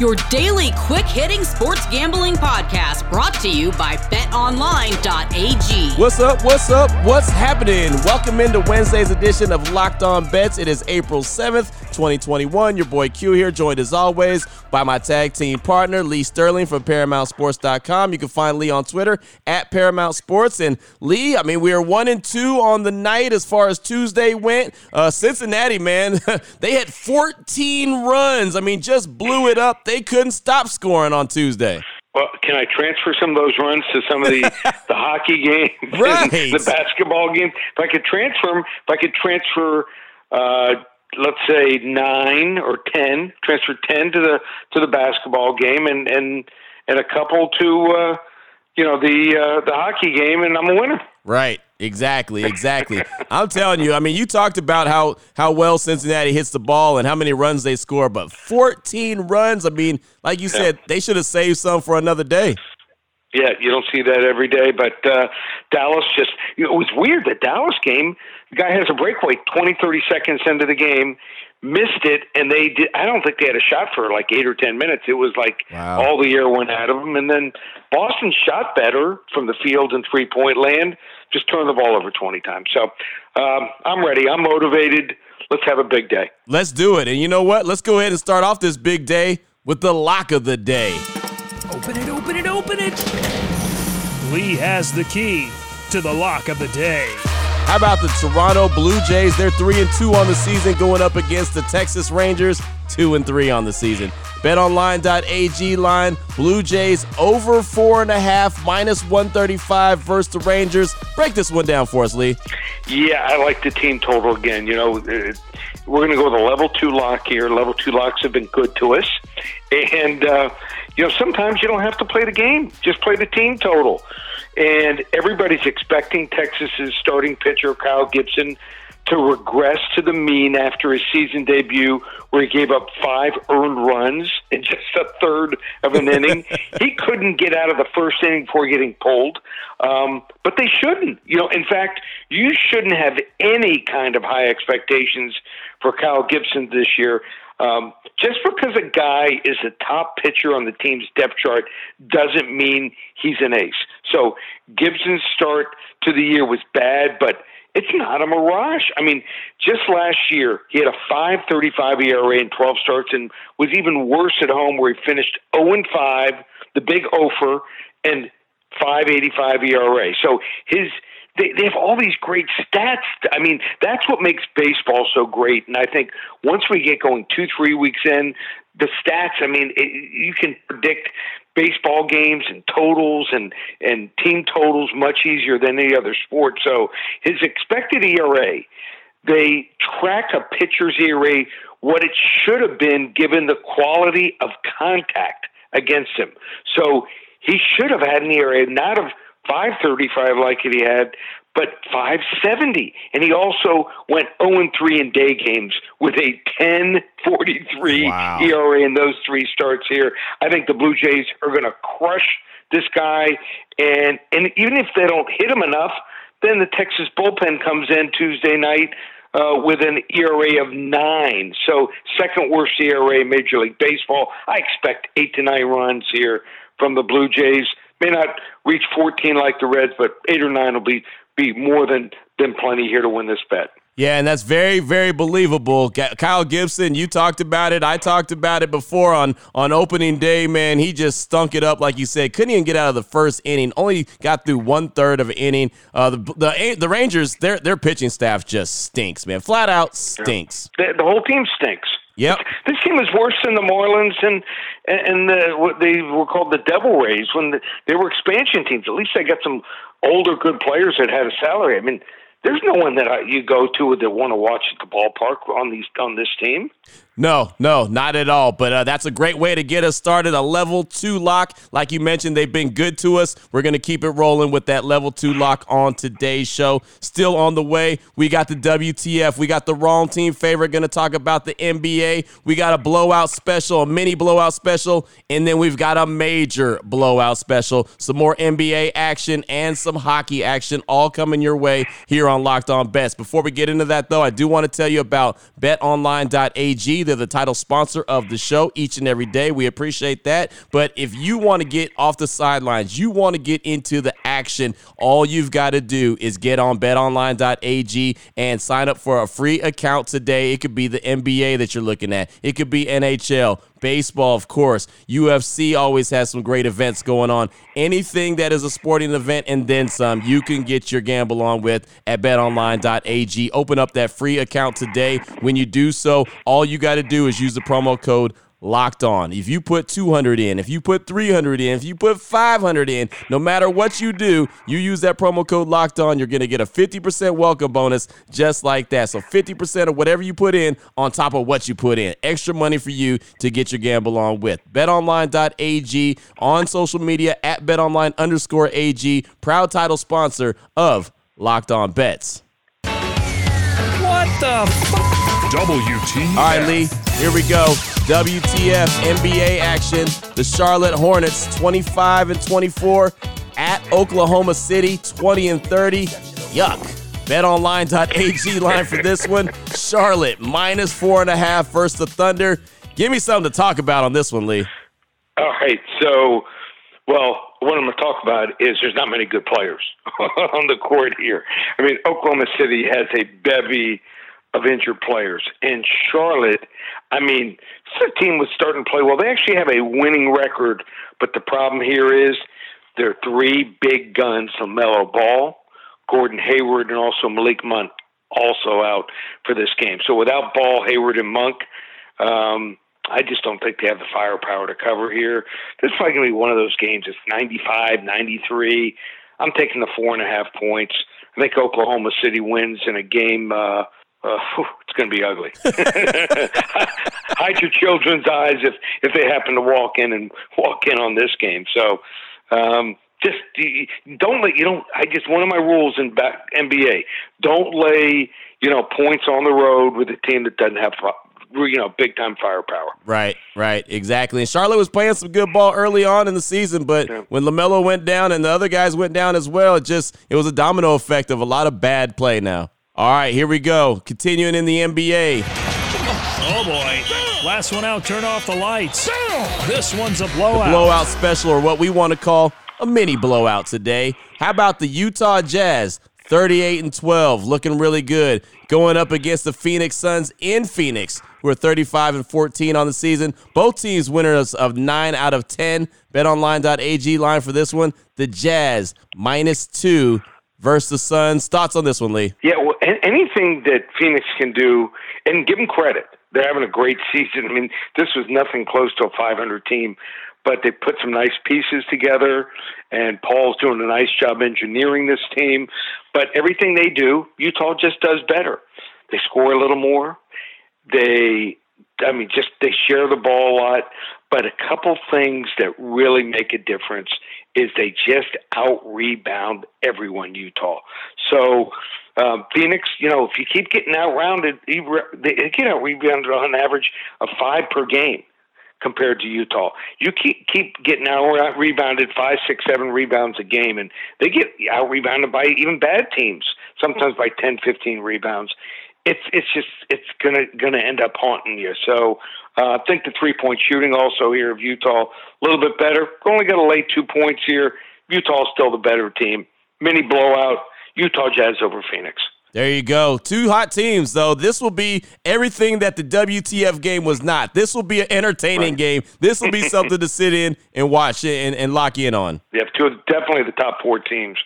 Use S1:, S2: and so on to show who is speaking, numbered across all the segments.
S1: your daily quick hitting sports gambling podcast brought to you by betonline.ag.
S2: What's up? What's up? What's happening? Welcome into Wednesday's edition of Locked On Bets. It is April 7th, 2021. Your boy Q here, joined as always by my tag team partner, Lee Sterling from ParamountSports.com. You can find Lee on Twitter at Paramount Sports. And Lee, I mean, we are one and two on the night as far as Tuesday went. Uh, Cincinnati, man, they had 14 runs. I mean, just blew it up. They couldn't stop scoring on Tuesday.
S3: Well, can I transfer some of those runs to some of the the hockey games,
S2: right.
S3: the basketball game? If I could transfer them, if I could transfer uh, let's say nine or ten, transfer ten to the to the basketball game, and and and a couple to uh, you know the uh, the hockey game, and I'm a winner.
S2: Right. Exactly. Exactly. I'm telling you. I mean, you talked about how how well Cincinnati hits the ball and how many runs they score, but 14 runs. I mean, like you said, they should have saved some for another day.
S3: Yeah, you don't see that every day. But uh, Dallas just, you know, it was weird. The Dallas game, the guy has a breakaway 20, 30 seconds into the game, missed it, and they did. I don't think they had a shot for like eight or 10 minutes. It was like wow. all the air went out of them. And then Boston shot better from the field and three point land, just turned the ball over 20 times. So um, I'm ready. I'm motivated. Let's have a big day.
S2: Let's do it. And you know what? Let's go ahead and start off this big day with the lock of the day.
S4: Open it, open it, open it. Lee has the key to the lock of the day.
S2: How about the Toronto Blue Jays? They're three and two on the season, going up against the Texas Rangers, two and three on the season. BetOnline.ag line: Blue Jays over four and a half, minus one thirty-five versus the Rangers. Break this one down for us, Lee.
S3: Yeah, I like the team total again. You know, uh, we're going to go with a level two lock here. Level two locks have been good to us, and uh, you know, sometimes you don't have to play the game; just play the team total. And everybody's expecting Texas's starting pitcher Kyle Gibson to regress to the mean after his season debut, where he gave up five earned runs in just a third of an inning. he couldn't get out of the first inning before getting pulled. Um, but they shouldn't. You know, in fact, you shouldn't have any kind of high expectations for Kyle Gibson this year. Um, just because a guy is a top pitcher on the team's depth chart doesn't mean he's an ace. So Gibson's start to the year was bad, but it's not a mirage. I mean, just last year he had a 5.35 ERA in 12 starts, and was even worse at home, where he finished 0 and 5, the big offer, and 5.85 ERA. So his they, they have all these great stats. I mean, that's what makes baseball so great. And I think once we get going two, three weeks in, the stats, I mean, it, you can predict baseball games and totals and, and team totals much easier than any other sport. So his expected ERA, they track a pitcher's ERA what it should have been given the quality of contact against him. So he should have had an ERA not of 535 like he had, but 570. And he also went 0 3 in day games with a 1043 wow. ERA in those three starts here. I think the Blue Jays are going to crush this guy. And, and even if they don't hit him enough, then the Texas bullpen comes in Tuesday night. Uh, with an ERA of nine, so second worst ERA in Major League Baseball. I expect eight to nine runs here from the Blue Jays may not reach 14 like the Reds, but eight or nine will be be more than than plenty here to win this bet.
S2: Yeah, and that's very, very believable. Kyle Gibson, you talked about it. I talked about it before on on opening day. Man, he just stunk it up, like you said. Couldn't even get out of the first inning. Only got through one third of an inning. Uh, the, the the Rangers, their their pitching staff just stinks, man. Flat out stinks.
S3: The, the whole team stinks.
S2: Yep.
S3: This team is worse than the Marlins and and the what they were called the Devil Rays when the, they were expansion teams. At least they got some older good players that had a salary. I mean, there's no one that I, you go to that want to watch at the ballpark on these on this team.
S2: No, no, not at all. But uh, that's a great way to get us started. A level two lock. Like you mentioned, they've been good to us. We're going to keep it rolling with that level two lock on today's show. Still on the way. We got the WTF. We got the wrong team favorite. Going to talk about the NBA. We got a blowout special, a mini blowout special. And then we've got a major blowout special. Some more NBA action and some hockey action all coming your way here on Locked On Bets. Before we get into that, though, I do want to tell you about betonline.ag. They're the title sponsor of the show each and every day. We appreciate that. But if you want to get off the sidelines, you want to get into the action, all you've got to do is get on betonline.ag and sign up for a free account today. It could be the NBA that you're looking at, it could be NHL, baseball, of course. UFC always has some great events going on. Anything that is a sporting event and then some, you can get your gamble on with at betonline.ag. Open up that free account today. When you do so, all you got to do is use the promo code locked on. If you put 200 in, if you put 300 in, if you put 500 in, no matter what you do, you use that promo code locked on, you're going to get a 50% welcome bonus just like that. So 50% of whatever you put in on top of what you put in. Extra money for you to get your gamble on with. BetOnline.ag on social media at BetOnline underscore AG, proud title sponsor of Locked On Bets.
S4: What the f- WT.
S2: All right, Lee, here we go. WTF NBA action. The Charlotte Hornets 25 and 24 at Oklahoma City 20 and 30. Yuck. BetOnline.ag line for this one. Charlotte minus four and a half versus the Thunder. Give me something to talk about on this one, Lee.
S3: All right. So, well, what I'm going to talk about is there's not many good players on the court here. I mean, Oklahoma City has a bevy injured players. And Charlotte, I mean, the team was starting to play well. They actually have a winning record, but the problem here is there are three big guns: LaMelo Ball, Gordon Hayward, and also Malik Monk, also out for this game. So without Ball, Hayward, and Monk. Um, I just don't think they have the firepower to cover here. This is probably going to be one of those games. It's 95, 93. I'm taking the four and a half points. I think Oklahoma City wins in a game uh, uh, whew, it's going to be ugly. Hide your children's eyes if if they happen to walk in and walk in on this game. So um, just don't let you don't. I just one of my rules in back, NBA: don't lay you know points on the road with a team that doesn't have you know big time firepower.
S2: Right, right, exactly. And Charlotte was playing some good ball early on in the season, but yeah. when Lamelo went down and the other guys went down as well, it just it was a domino effect of a lot of bad play now. All right, here we go. Continuing in the NBA.
S4: Oh boy. Last one out, turn off the lights. This one's a blowout.
S2: The blowout special, or what we want to call a mini blowout today. How about the Utah Jazz? 38 and 12, looking really good. Going up against the Phoenix Suns in Phoenix, who are 35 and 14 on the season. Both teams winners of 9 out of 10. BetOnline.ag line for this one. The Jazz minus 2 versus the Suns. Thoughts on this one, Lee?
S3: Yeah, well, anything that Phoenix can do, and give them credit. They're having a great season. I mean, this was nothing close to a 500 team, but they put some nice pieces together, and Paul's doing a nice job engineering this team. But everything they do, Utah just does better. They score a little more. They, I mean, just they share the ball a lot. But a couple things that really make a difference is they just out rebound everyone Utah. So um, Phoenix, you know, if you keep getting out rounded, they get out rebounded on average of five per game compared to Utah. You keep keep getting out rebounded five, six, seven rebounds a game, and they get out rebounded by even bad teams, sometimes by 10, 15 rebounds. It's it's just it's gonna gonna end up haunting you. So uh, I think the three point shooting also here of Utah a little bit better. Only got to lay two points here. Utah's still the better team. Mini blowout. Utah Jazz over Phoenix.
S2: There you go. Two hot teams, though. This will be everything that the WTF game was not. This will be an entertaining right. game. This will be something to sit in and watch and, and lock in on.
S3: Yeah, two definitely the top four teams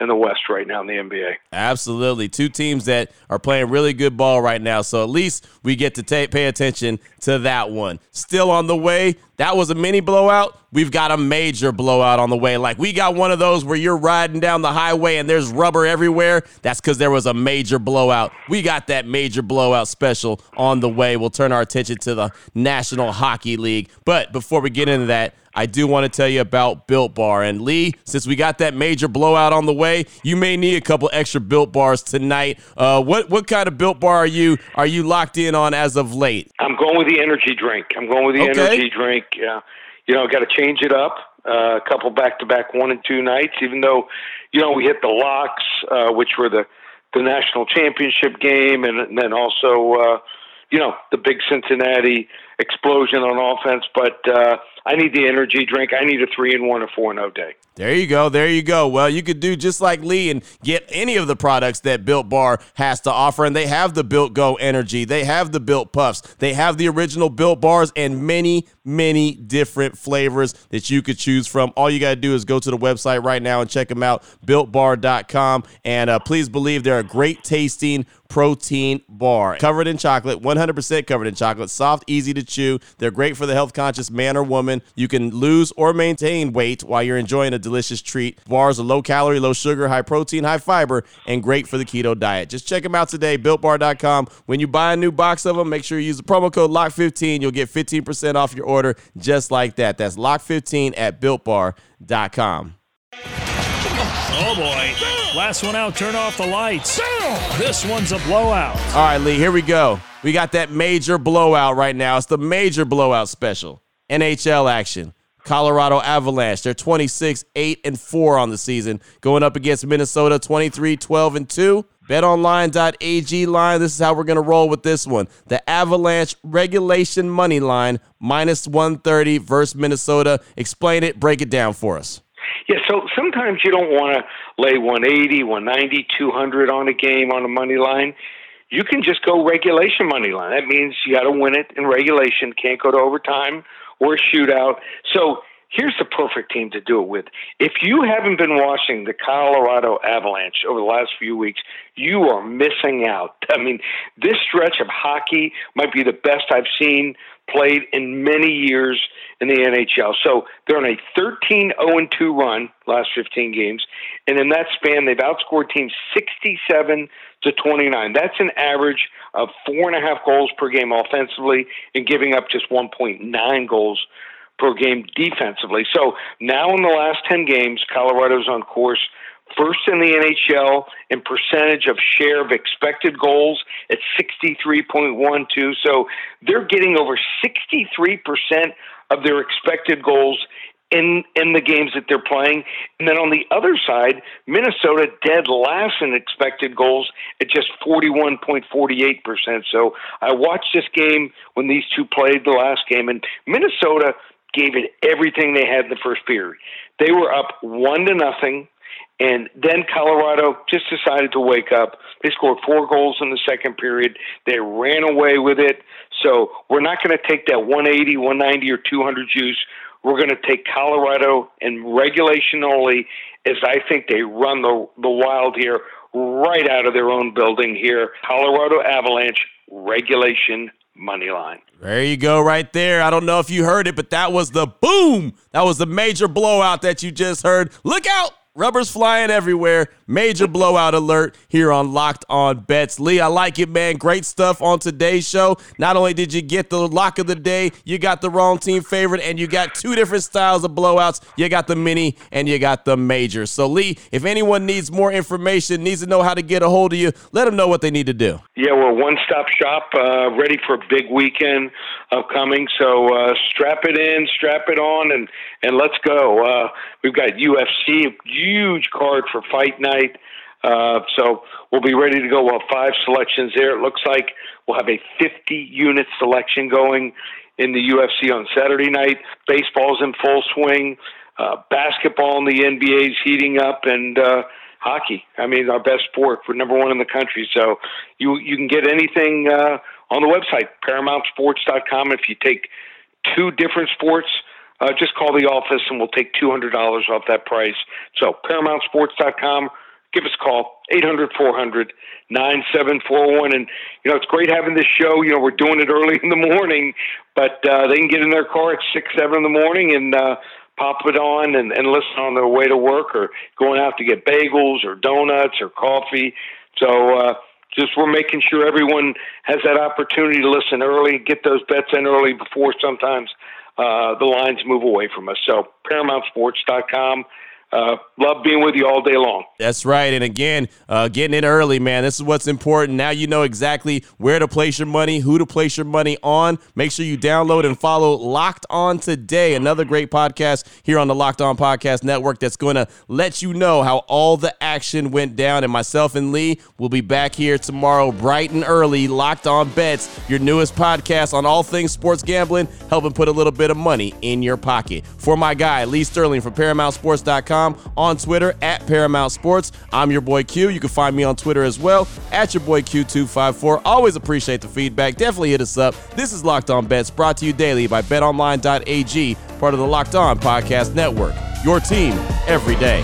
S3: in the West right now in the NBA.
S2: Absolutely. Two teams that are playing really good ball right now. So at least we get to pay attention to that one. Still on the way. That was a mini blowout. We've got a major blowout on the way. Like we got one of those where you're riding down the highway and there's rubber everywhere. That's because there was a major blowout. We got that major blowout special on the way. We'll turn our attention to the National Hockey League. But before we get into that, I do want to tell you about Built Bar. And Lee, since we got that major blowout on the way, you may need a couple extra Built Bars tonight. Uh, what what kind of Built Bar are you are you locked in on as of late?
S3: I'm going with the energy drink. I'm going with the
S2: Okay.
S3: energy drink. Uh, you know, got to change it up. Uh, a couple back-to-back one and two nights. Even though, you know, we hit the locks, uh, which were the the national championship game, and, and then also, uh, you know, the big Cincinnati explosion on offense. But uh, I need the energy drink. I need a three and one or four and zero day.
S2: There you go. There you go. Well, you could do just like Lee and get any of the products that Built Bar has to offer. And they have the Built Go Energy, they have the Built Puffs, they have the original Built Bars, and many, many different flavors that you could choose from. All you got to do is go to the website right now and check them out, builtbar.com. And uh, please believe they're a great tasting protein bar covered in chocolate 100% covered in chocolate soft easy to chew they're great for the health conscious man or woman you can lose or maintain weight while you're enjoying a delicious treat bars are low calorie low sugar high protein high fiber and great for the keto diet just check them out today builtbar.com when you buy a new box of them make sure you use the promo code lock15 you'll get 15% off your order just like that that's lock15 at builtbar.com
S4: Oh boy. Last one out, turn off the lights. This one's a blowout.
S2: All right, Lee, here we go. We got that major blowout right now. It's the major blowout special. NHL action. Colorado Avalanche. They're 26, 8, and 4 on the season, going up against Minnesota 23, 12, and 2. BetOnline.ag line. This is how we're going to roll with this one. The Avalanche regulation money line minus 130 versus Minnesota. Explain it, break it down for us.
S3: Yeah, so sometimes you don't want to lay 180, 190, 200 on a game on a money line. You can just go regulation money line. That means you got to win it in regulation, can't go to overtime or shootout. So here's the perfect team to do it with. If you haven't been watching the Colorado Avalanche over the last few weeks, you are missing out. I mean, this stretch of hockey might be the best I've seen played in many years in the NHL. So they're on a 13 0 2 run last 15 games, and in that span, they've outscored teams 67 to 29. That's an average of four and a half goals per game offensively, and giving up just 1.9 goals per game defensively. So now in the last 10 games, Colorado's on course first in the NHL in percentage of share of expected goals at 63.12. So they're getting over 63% of their expected goals in in the games that they're playing. And then on the other side, Minnesota dead last in expected goals at just 41.48%. So I watched this game when these two played the last game and Minnesota gave it everything they had in the first period. They were up 1 to nothing. And then Colorado just decided to wake up. They scored four goals in the second period. They ran away with it. So we're not going to take that 180, 190, or 200 juice. We're going to take Colorado in regulation only, as I think they run the the wild here right out of their own building here. Colorado Avalanche regulation money line.
S2: There you go, right there. I don't know if you heard it, but that was the boom. That was the major blowout that you just heard. Look out! Rubbers flying everywhere. Major blowout alert here on Locked On Bets. Lee, I like it, man. Great stuff on today's show. Not only did you get the lock of the day, you got the wrong team favorite, and you got two different styles of blowouts. You got the mini and you got the major. So, Lee, if anyone needs more information, needs to know how to get a hold of you, let them know what they need to do.
S3: Yeah, we're one stop shop, uh, ready for a big weekend upcoming. So uh, strap it in, strap it on, and and let's go. Uh, we've got UFC, huge card for fight night. Uh, so we'll be ready to go. We'll have five selections there. It looks like we'll have a 50 unit selection going in the UFC on Saturday night. Baseball's in full swing. Uh, basketball in the NBA's heating up, and uh, hockey. I mean, our best sport. We're number one in the country. So you you can get anything uh, on the website, ParamountSports.com. If you take two different sports, uh, just call the office and we'll take $200 off that price. So ParamountSports.com give us a call 800 400 9741 and you know it's great having this show. You know we're doing it early in the morning but uh, they can get in their car at six seven in the morning and uh, pop it on and, and listen on their way to work or going out to get bagels or donuts or coffee. So uh, just we're making sure everyone has that opportunity to listen early get those bets in early before sometimes uh, the lines move away from us. So paramountsports.com uh, love being with you all day long.
S2: That's right. And again, uh, getting in early, man. This is what's important. Now you know exactly where to place your money, who to place your money on. Make sure you download and follow Locked On Today, another great podcast here on the Locked On Podcast Network that's going to let you know how all the action went down. And myself and Lee will be back here tomorrow, bright and early. Locked On Bets, your newest podcast on all things sports gambling, helping put a little bit of money in your pocket. For my guy, Lee Sterling from ParamountSports.com on Twitter at Paramount Sports. I'm your boy Q. You can find me on Twitter as well at your boy Q254. Always appreciate the feedback. Definitely hit us up. This is Locked On Bets brought to you daily by betonline.ag, part of the Locked On Podcast Network. Your team every day.